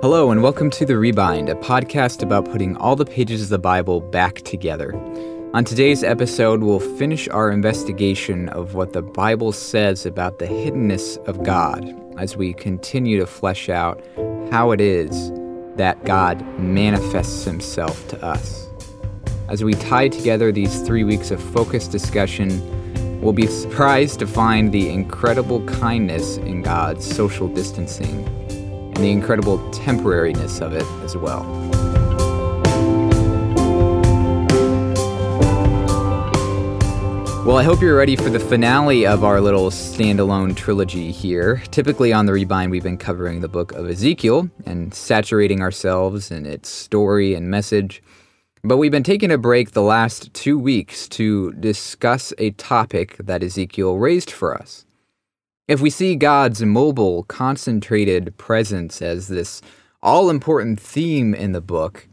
Hello, and welcome to The Rebind, a podcast about putting all the pages of the Bible back together. On today's episode, we'll finish our investigation of what the Bible says about the hiddenness of God as we continue to flesh out how it is that God manifests himself to us. As we tie together these three weeks of focused discussion, we'll be surprised to find the incredible kindness in God's social distancing and the incredible temporariness of it as well. Well, I hope you're ready for the finale of our little standalone trilogy here. Typically on the Rebind, we've been covering the book of Ezekiel and saturating ourselves in its story and message. But we've been taking a break the last two weeks to discuss a topic that Ezekiel raised for us. If we see God's mobile, concentrated presence as this all important theme in the book,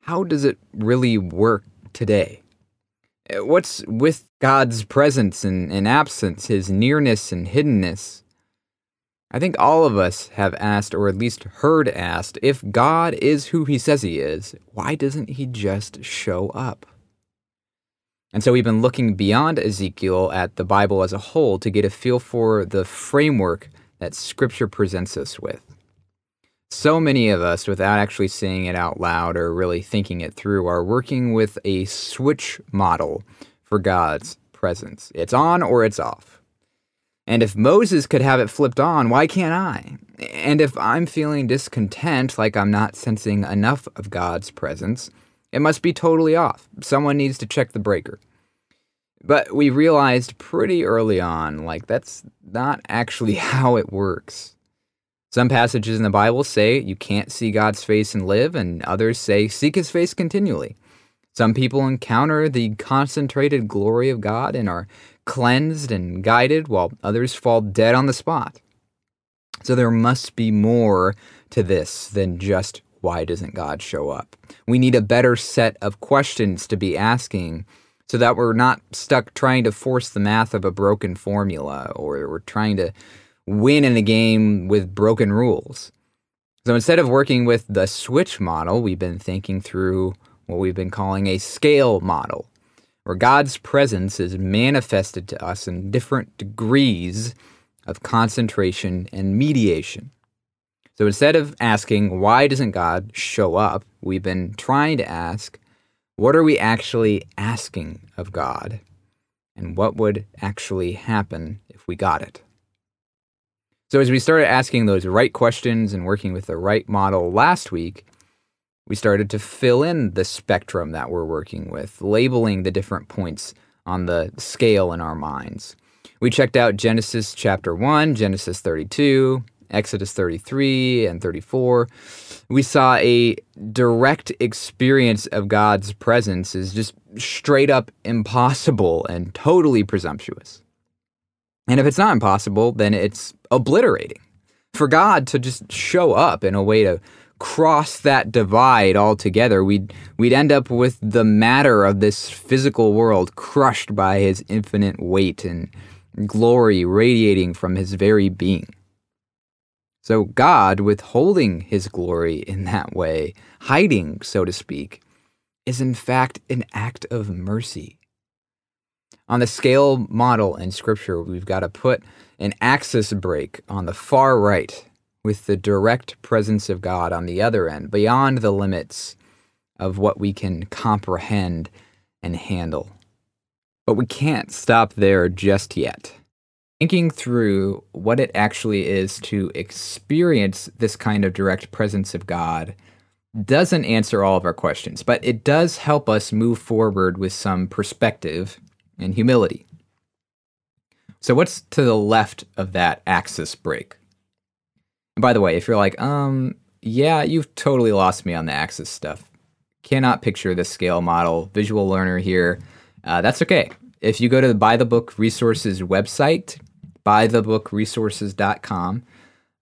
how does it really work today? What's with God's presence and, and, absence, his nearness and hiddenness? I think all of us have asked, or at least heard asked, if God is who he says he is, why doesn't he just show up? And so we've been looking beyond Ezekiel at the Bible as a whole to get a feel for the framework that Scripture presents us with. So many of us, without actually saying it out loud or really thinking it through, are working with a switch model for God's presence. It's on or it's off. And if Moses could have it flipped on, why can't I? And if I'm feeling discontent, like I'm not sensing enough of God's presence, it must be totally off. Someone needs to check the breaker. But we realized pretty early on, like, that's not actually how it works. Some passages in the Bible say you can't see God's face and live, and others say seek his face continually. Some people encounter the concentrated glory of God and are cleansed and guided, while others fall dead on the spot. So there must be more to this than just why doesn't God show up? We need a better set of questions to be asking so that we're not stuck trying to force the math of a broken formula or we're trying to win in a game with broken rules. So instead of working with the switch model, we've been thinking through what we've been calling a scale model, where God's presence is manifested to us in different degrees of concentration and mediation. So instead of asking, why doesn't God show up, we've been trying to ask, what are we actually asking of God? And what would actually happen if we got it? So, as we started asking those right questions and working with the right model last week, we started to fill in the spectrum that we're working with, labeling the different points on the scale in our minds. We checked out Genesis chapter 1, Genesis 32, Exodus 33 and 34, we saw a direct experience of God's presence is just straight up impossible and totally presumptuous. And if it's not impossible, then it's obliterating. For God to just show up in a way to cross that divide altogether, we'd, we'd end up with the matter of this physical world crushed by his infinite weight and glory radiating from his very being. So God, withholding his glory in that way, hiding, so to speak, is in fact an act of mercy. On the scale model in Scripture, we've got to put an axis break on the far right with the direct presence of God on the other end, beyond the limits of what we can comprehend and handle. But we can't stop there just yet thinking through what it actually is to experience this kind of direct presence of God doesn't answer all of our questions, but it does help us move forward with some perspective and humility. So, what's to the left of that axis break? And by the way, if you're like, um, yeah, you've totally lost me on the axis stuff, cannot picture the scale model, visual learner here, uh, that's okay. If you go to the By the Book Resources website, bythebookresources.com.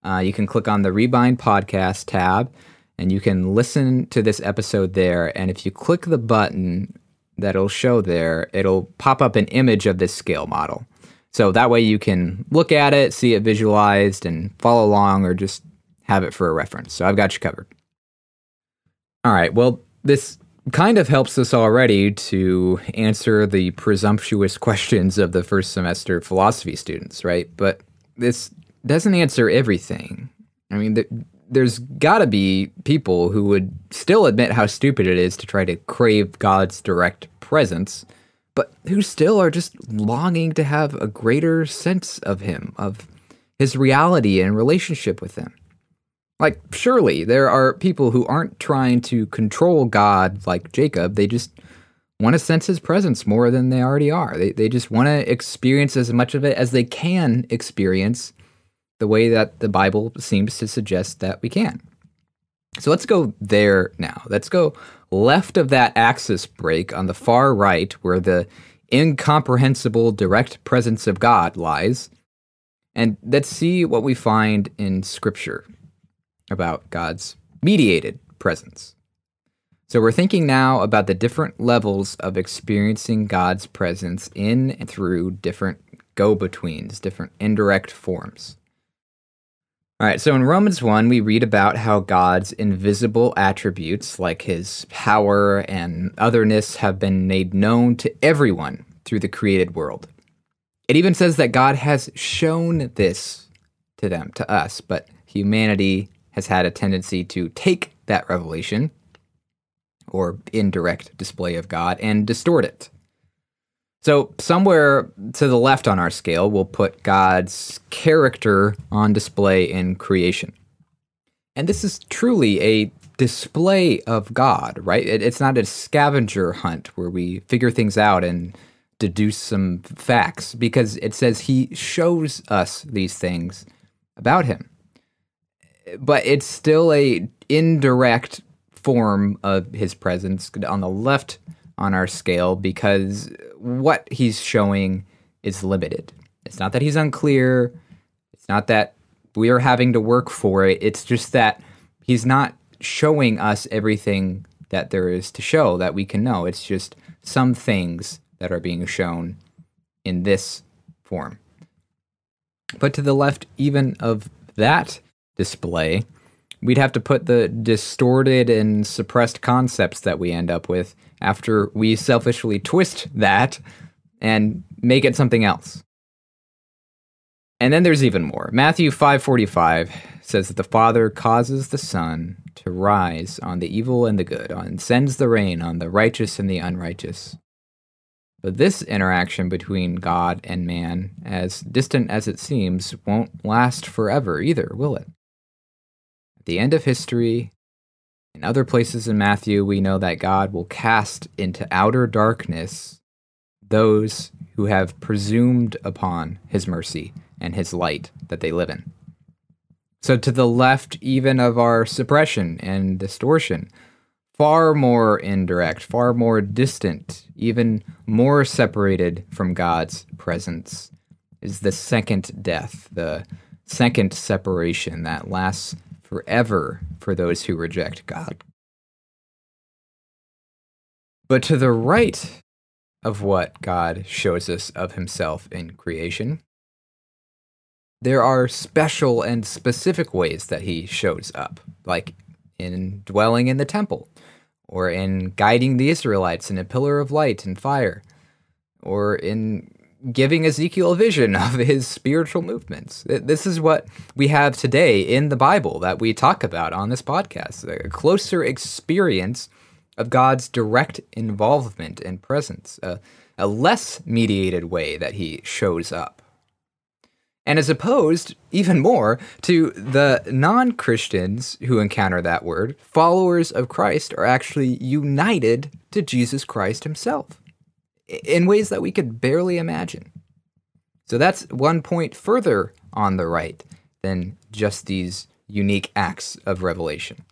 Uh, you can click on the Rebind Podcast tab and you can listen to this episode there. And if you click the button that'll show there, it'll pop up an image of this scale model. So that way you can look at it, see it visualized, and follow along or just have it for a reference. So I've got you covered. All right. Well, this kind of helps us already to answer the presumptuous questions of the first semester philosophy students, right? But this doesn't answer everything. I mean, th- there's got to be people who would still admit how stupid it is to try to crave God's direct presence, but who still are just longing to have a greater sense of Him, of His reality and relationship with Him. Like, surely there are people who aren't trying to control God like Jacob. They just want to sense his presence more than they already are. They, they just want to experience as much of it as they can experience the way that the Bible seems to suggest that we can. So let's go there now. Let's go left of that axis break on the far right where the incomprehensible direct presence of God lies. And let's see what we find in Scripture about God's mediated presence. So we're thinking now about the different levels of experiencing God's presence in and through different go betweens, different indirect forms. All right, so in Romans 1, we read about how God's invisible attributes, like his power and otherness, have been made known to everyone through the created world. It even says that God has shown this to them, to us, but humanity has had a tendency to take that revelation or indirect display of God and distort it. So, somewhere to the left on our scale, we'll put God's character on display in creation. And this is truly a display of God, right? It, it's not a scavenger hunt where we figure things out and deduce some facts because it says he shows us these things about him but it's still a indirect form of his presence on the left on our scale because what he's showing is limited. It's not that he's unclear. It's not that we are having to work for it. It's just that he's not showing us everything that there is to show that we can know. It's just some things that are being shown in this form. But to the left, even of that, display, we'd have to put the distorted and suppressed concepts that we end up with after we selfishly twist that and make it something else. And then there's even more. Matthew 5:45 says that the Father causes the sun to rise on the evil and the good, and sends the rain on the righteous and the unrighteous. But this interaction between God and man, as distant as it seems, won't last forever either, will it? The end of history, in other places in Matthew, we know that God will cast into outer darkness those who have presumed upon his mercy and his light that they live in. So, to the left, even of our suppression and distortion, far more indirect, far more distant, even more separated from God's presence, is the second death, the second separation that lasts forever for those who reject God. But to the right of what God shows us of himself in creation, there are special and specific ways that he shows up, like in dwelling in the temple, or in guiding the Israelites in a pillar of light and fire, or in giving Ezekiel a vision of his spiritual movements. This is what we have today in the Bible that we talk about on this podcast a closer experience of God's direct involvement and presence, a, a less mediated way that he shows up. And as opposed, even more, to the non Christians who encounter that word, followers of Christ are actually united to Jesus Christ himself in ways that we could barely imagine. So that's one point further on the right than just these unique acts of revelation.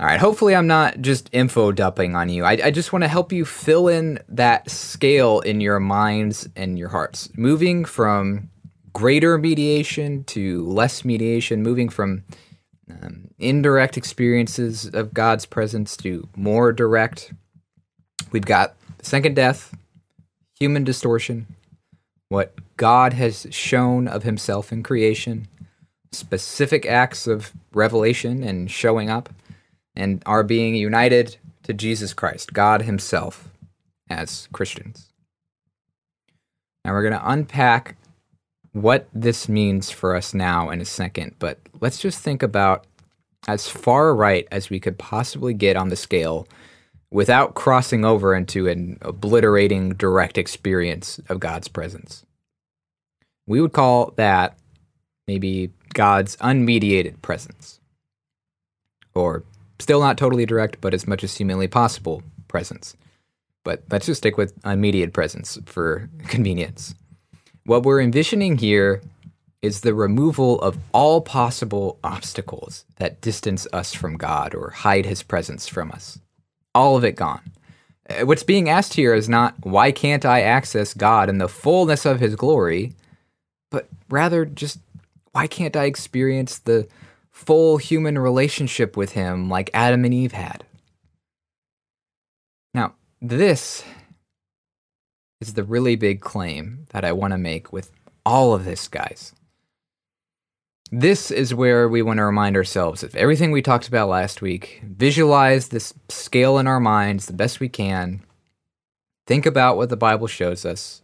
All right, hopefully, I'm not just info dumping on you. I, I just want to help you fill in that scale in your minds and your hearts, moving from greater mediation to less mediation, moving from um, indirect experiences of God's presence to more direct. We've got second death, human distortion, what God has shown of himself in creation, specific acts of revelation and showing up, and are being united to Jesus Christ, God Himself, as Christians. Now we're going to unpack what this means for us now in a second, but let's just think about as far right as we could possibly get on the scale without crossing over into an obliterating direct experience of God's presence. We would call that maybe God's unmediated presence, or still not totally direct, but as much as humanly possible presence. But let's just stick with unmediated presence for convenience. What we're envisioning here is the removal of all possible obstacles that distance us from God or hide his presence from us. All of it gone. Uh, what's being asked here is not, why can't I access God in the fullness of his glory, but rather just, why can't I experience the full human relationship with him like Adam and Eve had? Now, this is the really big claim that I want to make with all of this, guys. This is where we want to remind ourselves of everything we talked about last week. Visualize this scale in our minds the best we can. Think about what the Bible shows us.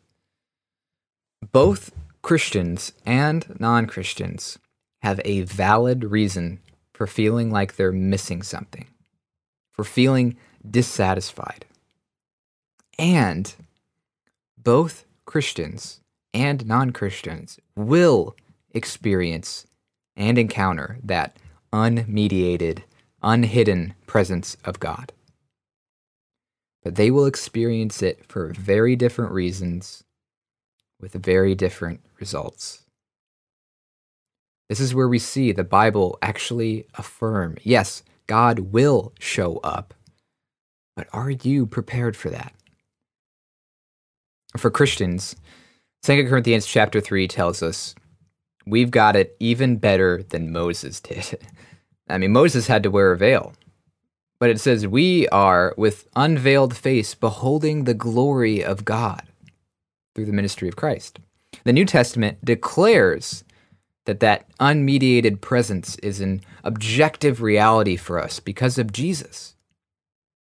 Both Christians and non Christians have a valid reason for feeling like they're missing something, for feeling dissatisfied. And both Christians and non Christians will experience and encounter that unmediated, unhidden presence of God. But they will experience it for very different reasons with very different results. This is where we see the Bible actually affirm yes, God will show up, but are you prepared for that? for Christians, 2 Corinthians chapter 3 tells us we've got it even better than Moses did. I mean, Moses had to wear a veil. But it says, We are with unveiled face beholding the glory of God through the ministry of Christ. The New Testament declares that that unmediated presence is an objective reality for us because of Jesus.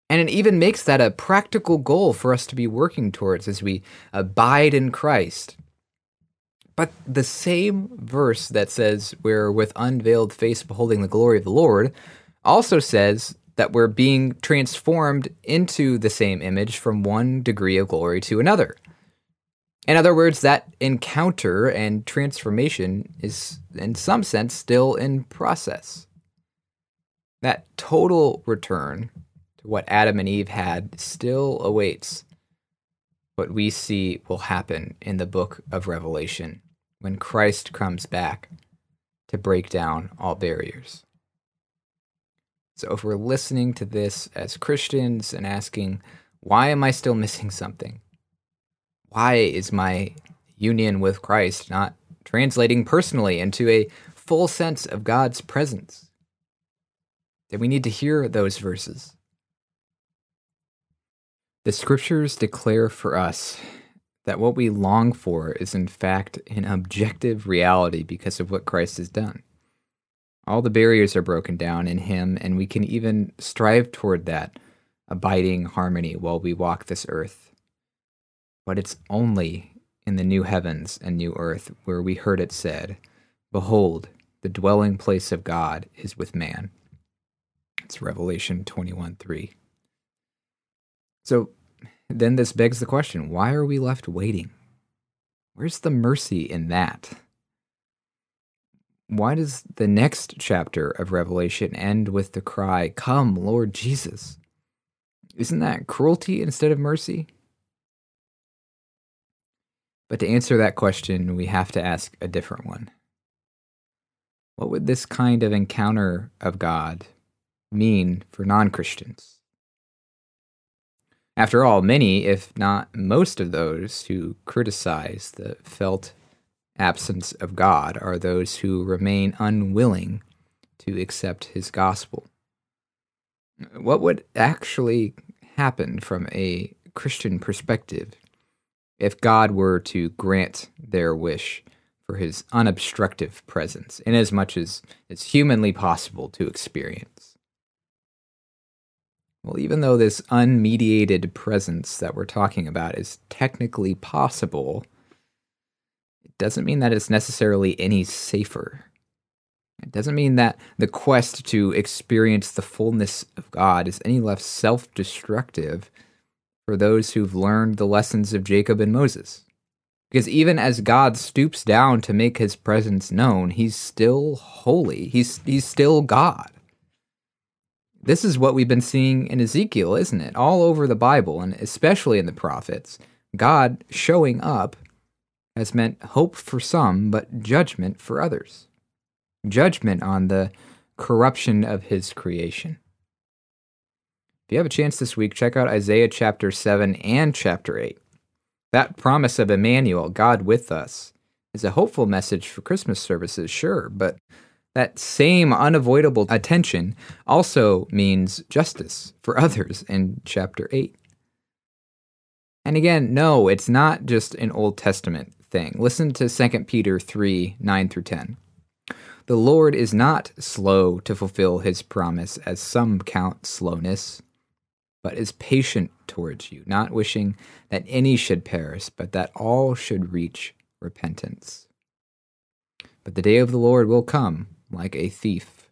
And it even makes that a practical goal for us to be working towards as we abide in Christ. But the same verse that says we're with unveiled face beholding the glory of the Lord also says that we're being transformed into the same image from one degree of glory to another. In other words, that encounter and transformation is, in some sense, still in process. That total return to what Adam and Eve had still awaits. What we see will happen in the book of Revelation when Christ comes back to break down all barriers. So, if we're listening to this as Christians and asking, why am I still missing something? Why is my union with Christ not translating personally into a full sense of God's presence? Then we need to hear those verses. The scriptures declare for us that what we long for is, in fact, an objective reality because of what Christ has done. All the barriers are broken down in Him, and we can even strive toward that abiding harmony while we walk this earth. But it's only in the new heavens and new earth where we heard it said, Behold, the dwelling place of God is with man. It's Revelation 21 3. So then this begs the question why are we left waiting? Where's the mercy in that? Why does the next chapter of Revelation end with the cry, Come, Lord Jesus? Isn't that cruelty instead of mercy? But to answer that question, we have to ask a different one. What would this kind of encounter of God mean for non Christians? After all, many, if not most of those who criticize the felt absence of God are those who remain unwilling to accept his gospel. What would actually happen from a Christian perspective if God were to grant their wish for his unobstructive presence, inasmuch as it's humanly possible to experience. Well, even though this unmediated presence that we're talking about is technically possible, it doesn't mean that it's necessarily any safer. It doesn't mean that the quest to experience the fullness of God is any less self destructive for those who've learned the lessons of Jacob and Moses. Because even as God stoops down to make his presence known, he's still holy. He's, he's still God. This is what we've been seeing in Ezekiel, isn't it? All over the Bible, and especially in the prophets. God showing up has meant hope for some, but judgment for others. Judgment on the corruption of his creation. If you have a chance this week, check out Isaiah chapter 7 and chapter 8. That promise of Emmanuel, God with us, is a hopeful message for Christmas services, sure, but that same unavoidable attention also means justice for others in chapter 8. And again, no, it's not just an Old Testament thing. Listen to 2 Peter 3 9 through 10. The Lord is not slow to fulfill his promise, as some count slowness but is patient towards you, not wishing that any should perish, but that all should reach repentance. But the day of the Lord will come like a thief.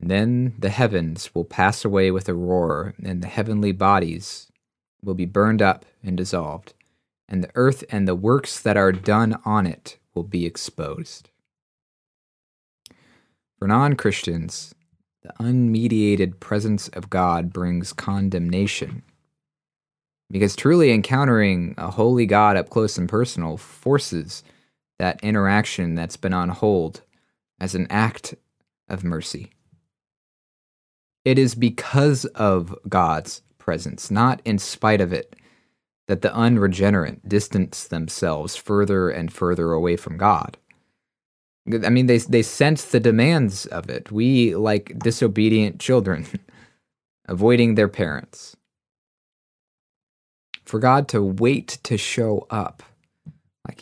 Then the heavens will pass away with a roar, and the heavenly bodies will be burned up and dissolved, and the earth and the works that are done on it will be exposed. For non Christians, the unmediated presence of God brings condemnation. Because truly encountering a holy God up close and personal forces that interaction that's been on hold as an act of mercy. It is because of God's presence, not in spite of it, that the unregenerate distance themselves further and further away from God. I mean, they they sense the demands of it. We like disobedient children, avoiding their parents. For God to wait to show up,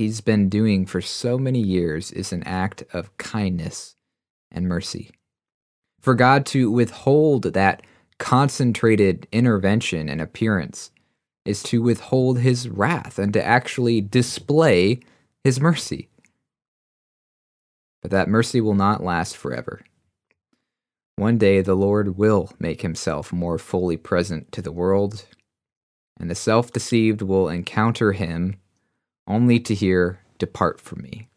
He's been doing for so many years, is an act of kindness and mercy. For God to withhold that concentrated intervention and appearance is to withhold His wrath and to actually display His mercy but that mercy will not last forever. One day the Lord will make himself more fully present to the world, and the self deceived will encounter him only to hear, Depart from me.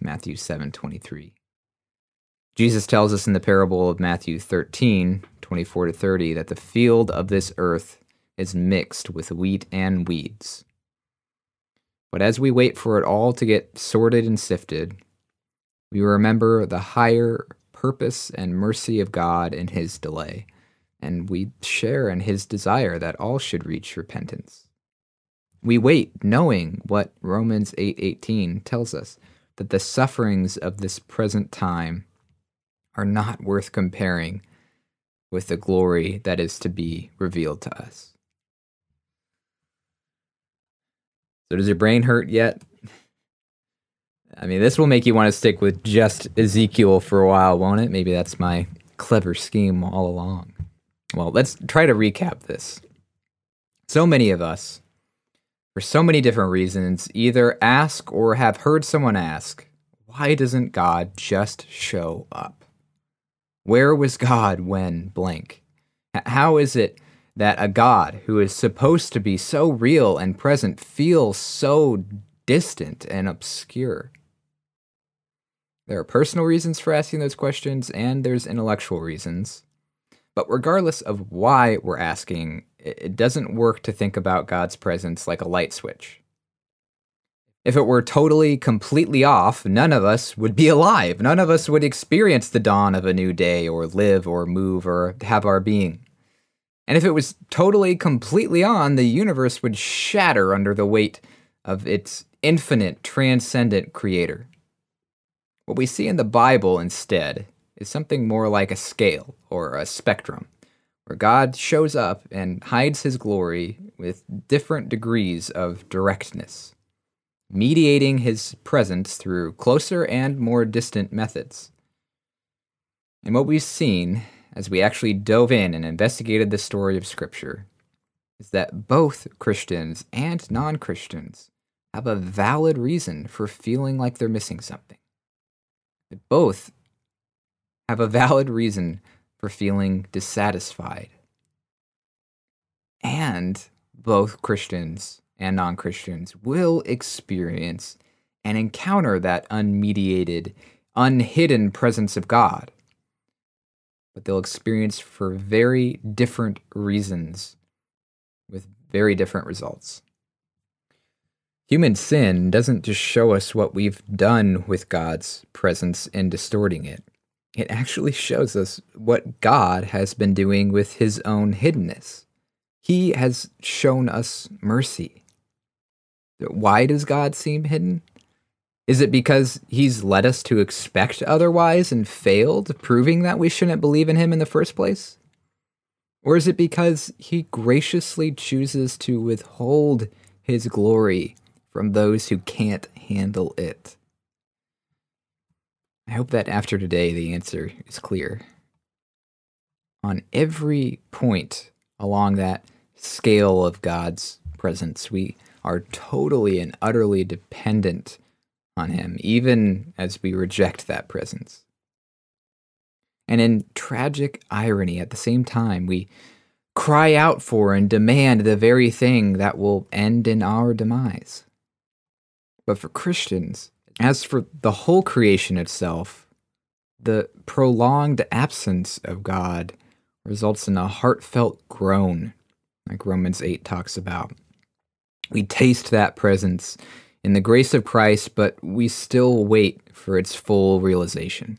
Matthew 7:23. Jesus tells us in the parable of Matthew 13, 24 to 30, that the field of this earth is mixed with wheat and weeds. But as we wait for it all to get sorted and sifted, we remember the higher purpose and mercy of God in his delay, and we share in his desire that all should reach repentance. We wait knowing what Romans 8:18 8, tells us that the sufferings of this present time are not worth comparing with the glory that is to be revealed to us. So does your brain hurt yet? I mean, this will make you want to stick with just Ezekiel for a while, won't it? Maybe that's my clever scheme all along. Well, let's try to recap this. So many of us, for so many different reasons, either ask or have heard someone ask, why doesn't God just show up? Where was God when blank? How is it that a God who is supposed to be so real and present feels so distant and obscure? There are personal reasons for asking those questions, and there's intellectual reasons. But regardless of why we're asking, it doesn't work to think about God's presence like a light switch. If it were totally, completely off, none of us would be alive. None of us would experience the dawn of a new day, or live, or move, or have our being. And if it was totally, completely on, the universe would shatter under the weight of its infinite, transcendent creator. What we see in the Bible instead is something more like a scale or a spectrum, where God shows up and hides his glory with different degrees of directness. mediating his presence through closer and more distant methods. And what we've seen as we actually dove in and investigated the story of Scripture is that both Christians and non Christians have a valid reason for feeling like they're missing something. They both have a valid reason for feeling dissatisfied. And both Christians and non Christians will experience and encounter that unmediated, unhidden presence of God. But they'll experience for very different reasons with very different results. Human sin doesn't just show us what we've done with God's presence in distorting it. It actually shows us what God has been doing with his own hiddenness. He has shown us mercy. Why does God seem hidden? Is it because he's led us to expect otherwise and failed, proving that we shouldn't believe in him in the first place? Or is it because he graciously chooses to withhold his glory from those who can't handle it? I hope that after today the answer is clear. On every point along that scale of God's presence, we are totally and utterly dependent on Him, even as we reject that presence. And in tragic irony, at the same time, we cry out for and demand the very thing that will end in our demise. But for Christians, as for the whole creation itself, the prolonged absence of God results in a heartfelt groan, like Romans 8 talks about. We taste that presence in the grace of Christ, but we still wait for its full realization.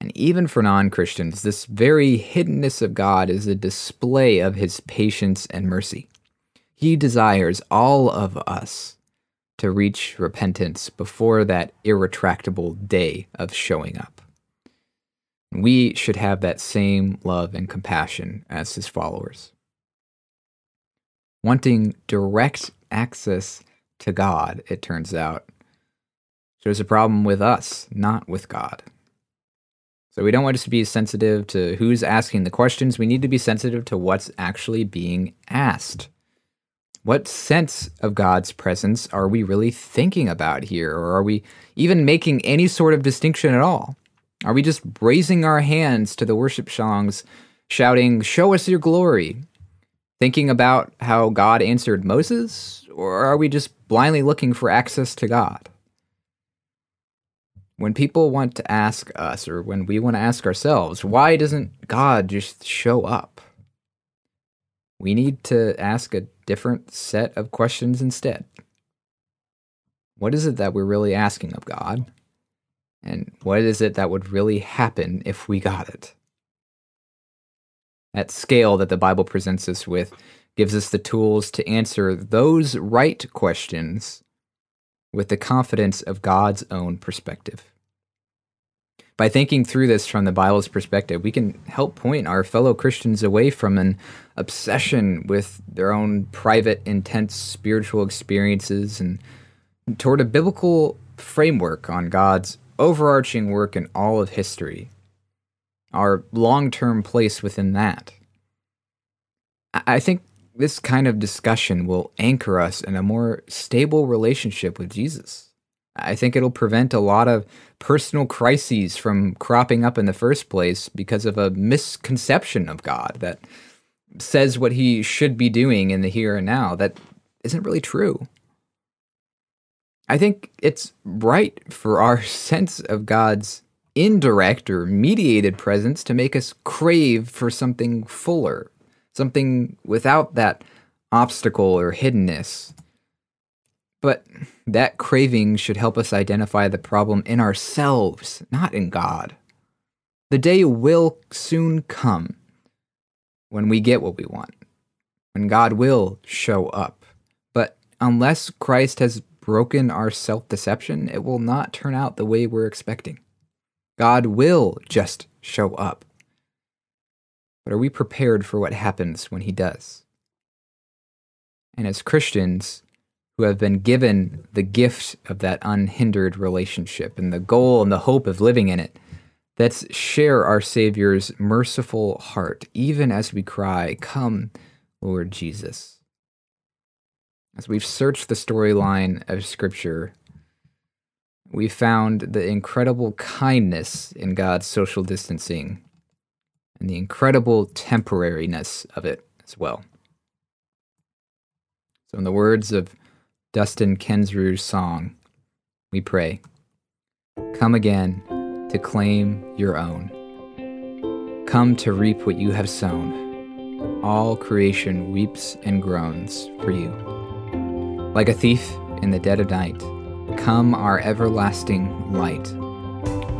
And even for non Christians, this very hiddenness of God is a display of his patience and mercy. He desires all of us to reach repentance before that irretractable day of showing up. We should have that same love and compassion as his followers wanting direct access to God, it turns out, shows a problem with us, not with God. So we don't want us to be sensitive to who's asking the questions. We need to be sensitive to what's actually being asked. What sense of God's presence are we really thinking about here? Or are we even making any sort of distinction at all? Are we just raising our hands to the worship songs, shouting, Show us your glory? thinking about how God answered Moses, or are we just blindly looking for access to God? When people want to ask us, or when we want to ask ourselves, why doesn't God just show up? We need to ask a different set of questions instead. What is it that we're really asking of God? And what is it that would really happen if we got it? That scale that the Bible presents us with gives us the tools to answer those right questions with the confidence of God's own perspective. By thinking through this from the Bible's perspective, we can help point our fellow Christians away from an obsession with their own private, intense spiritual experiences and toward a biblical framework on God's overarching work in all of history our long term place within that. I think this kind of discussion will anchor us in a more stable relationship with Jesus. I think it'll prevent a lot of personal crises from cropping up in the first place because of a misconception of God that says what he should be doing in the here and now that isn't really true. I think it's right for our sense of God's indirect or mediated presence to make us crave for something fuller, something without that obstacle or hiddenness. But that craving should help us identify the problem in ourselves, not in God. The day will soon come when we get what we want, when God will show up. But unless Christ has broken our self deception, it will not turn out the way we're expecting. God will just show up. But are we prepared for what happens when He does? And as Christians who have been given the gift of that unhindered relationship and the goal and the hope of living in it. Let's share our Savior's merciful heart, even as we cry, Come, Lord Jesus. As we've searched the storyline of Scripture, we found the incredible kindness in God's social distancing and the incredible temporariness of it as well. So, in the words of Dustin Kensrue's song, we pray, Come again to claim your own. Come to reap what you have sown. All creation weeps and groans for you. Like a thief in the dead of night, come our everlasting light.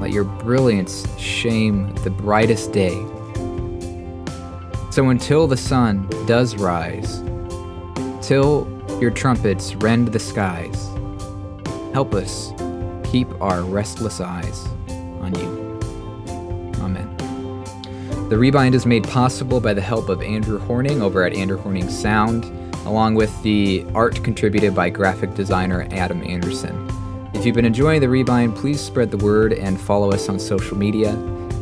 Let your brilliance shame the brightest day. So until the sun does rise, till your trumpets rend the skies, help us keep our restless eyes on you. Amen. The Rebind is made possible by the help of Andrew Horning over at Andrew Horning Sound, along with the art contributed by graphic designer Adam Anderson. If you've been enjoying the Rebind, please spread the word and follow us on social media.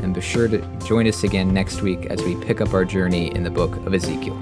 And be sure to join us again next week as we pick up our journey in the book of Ezekiel.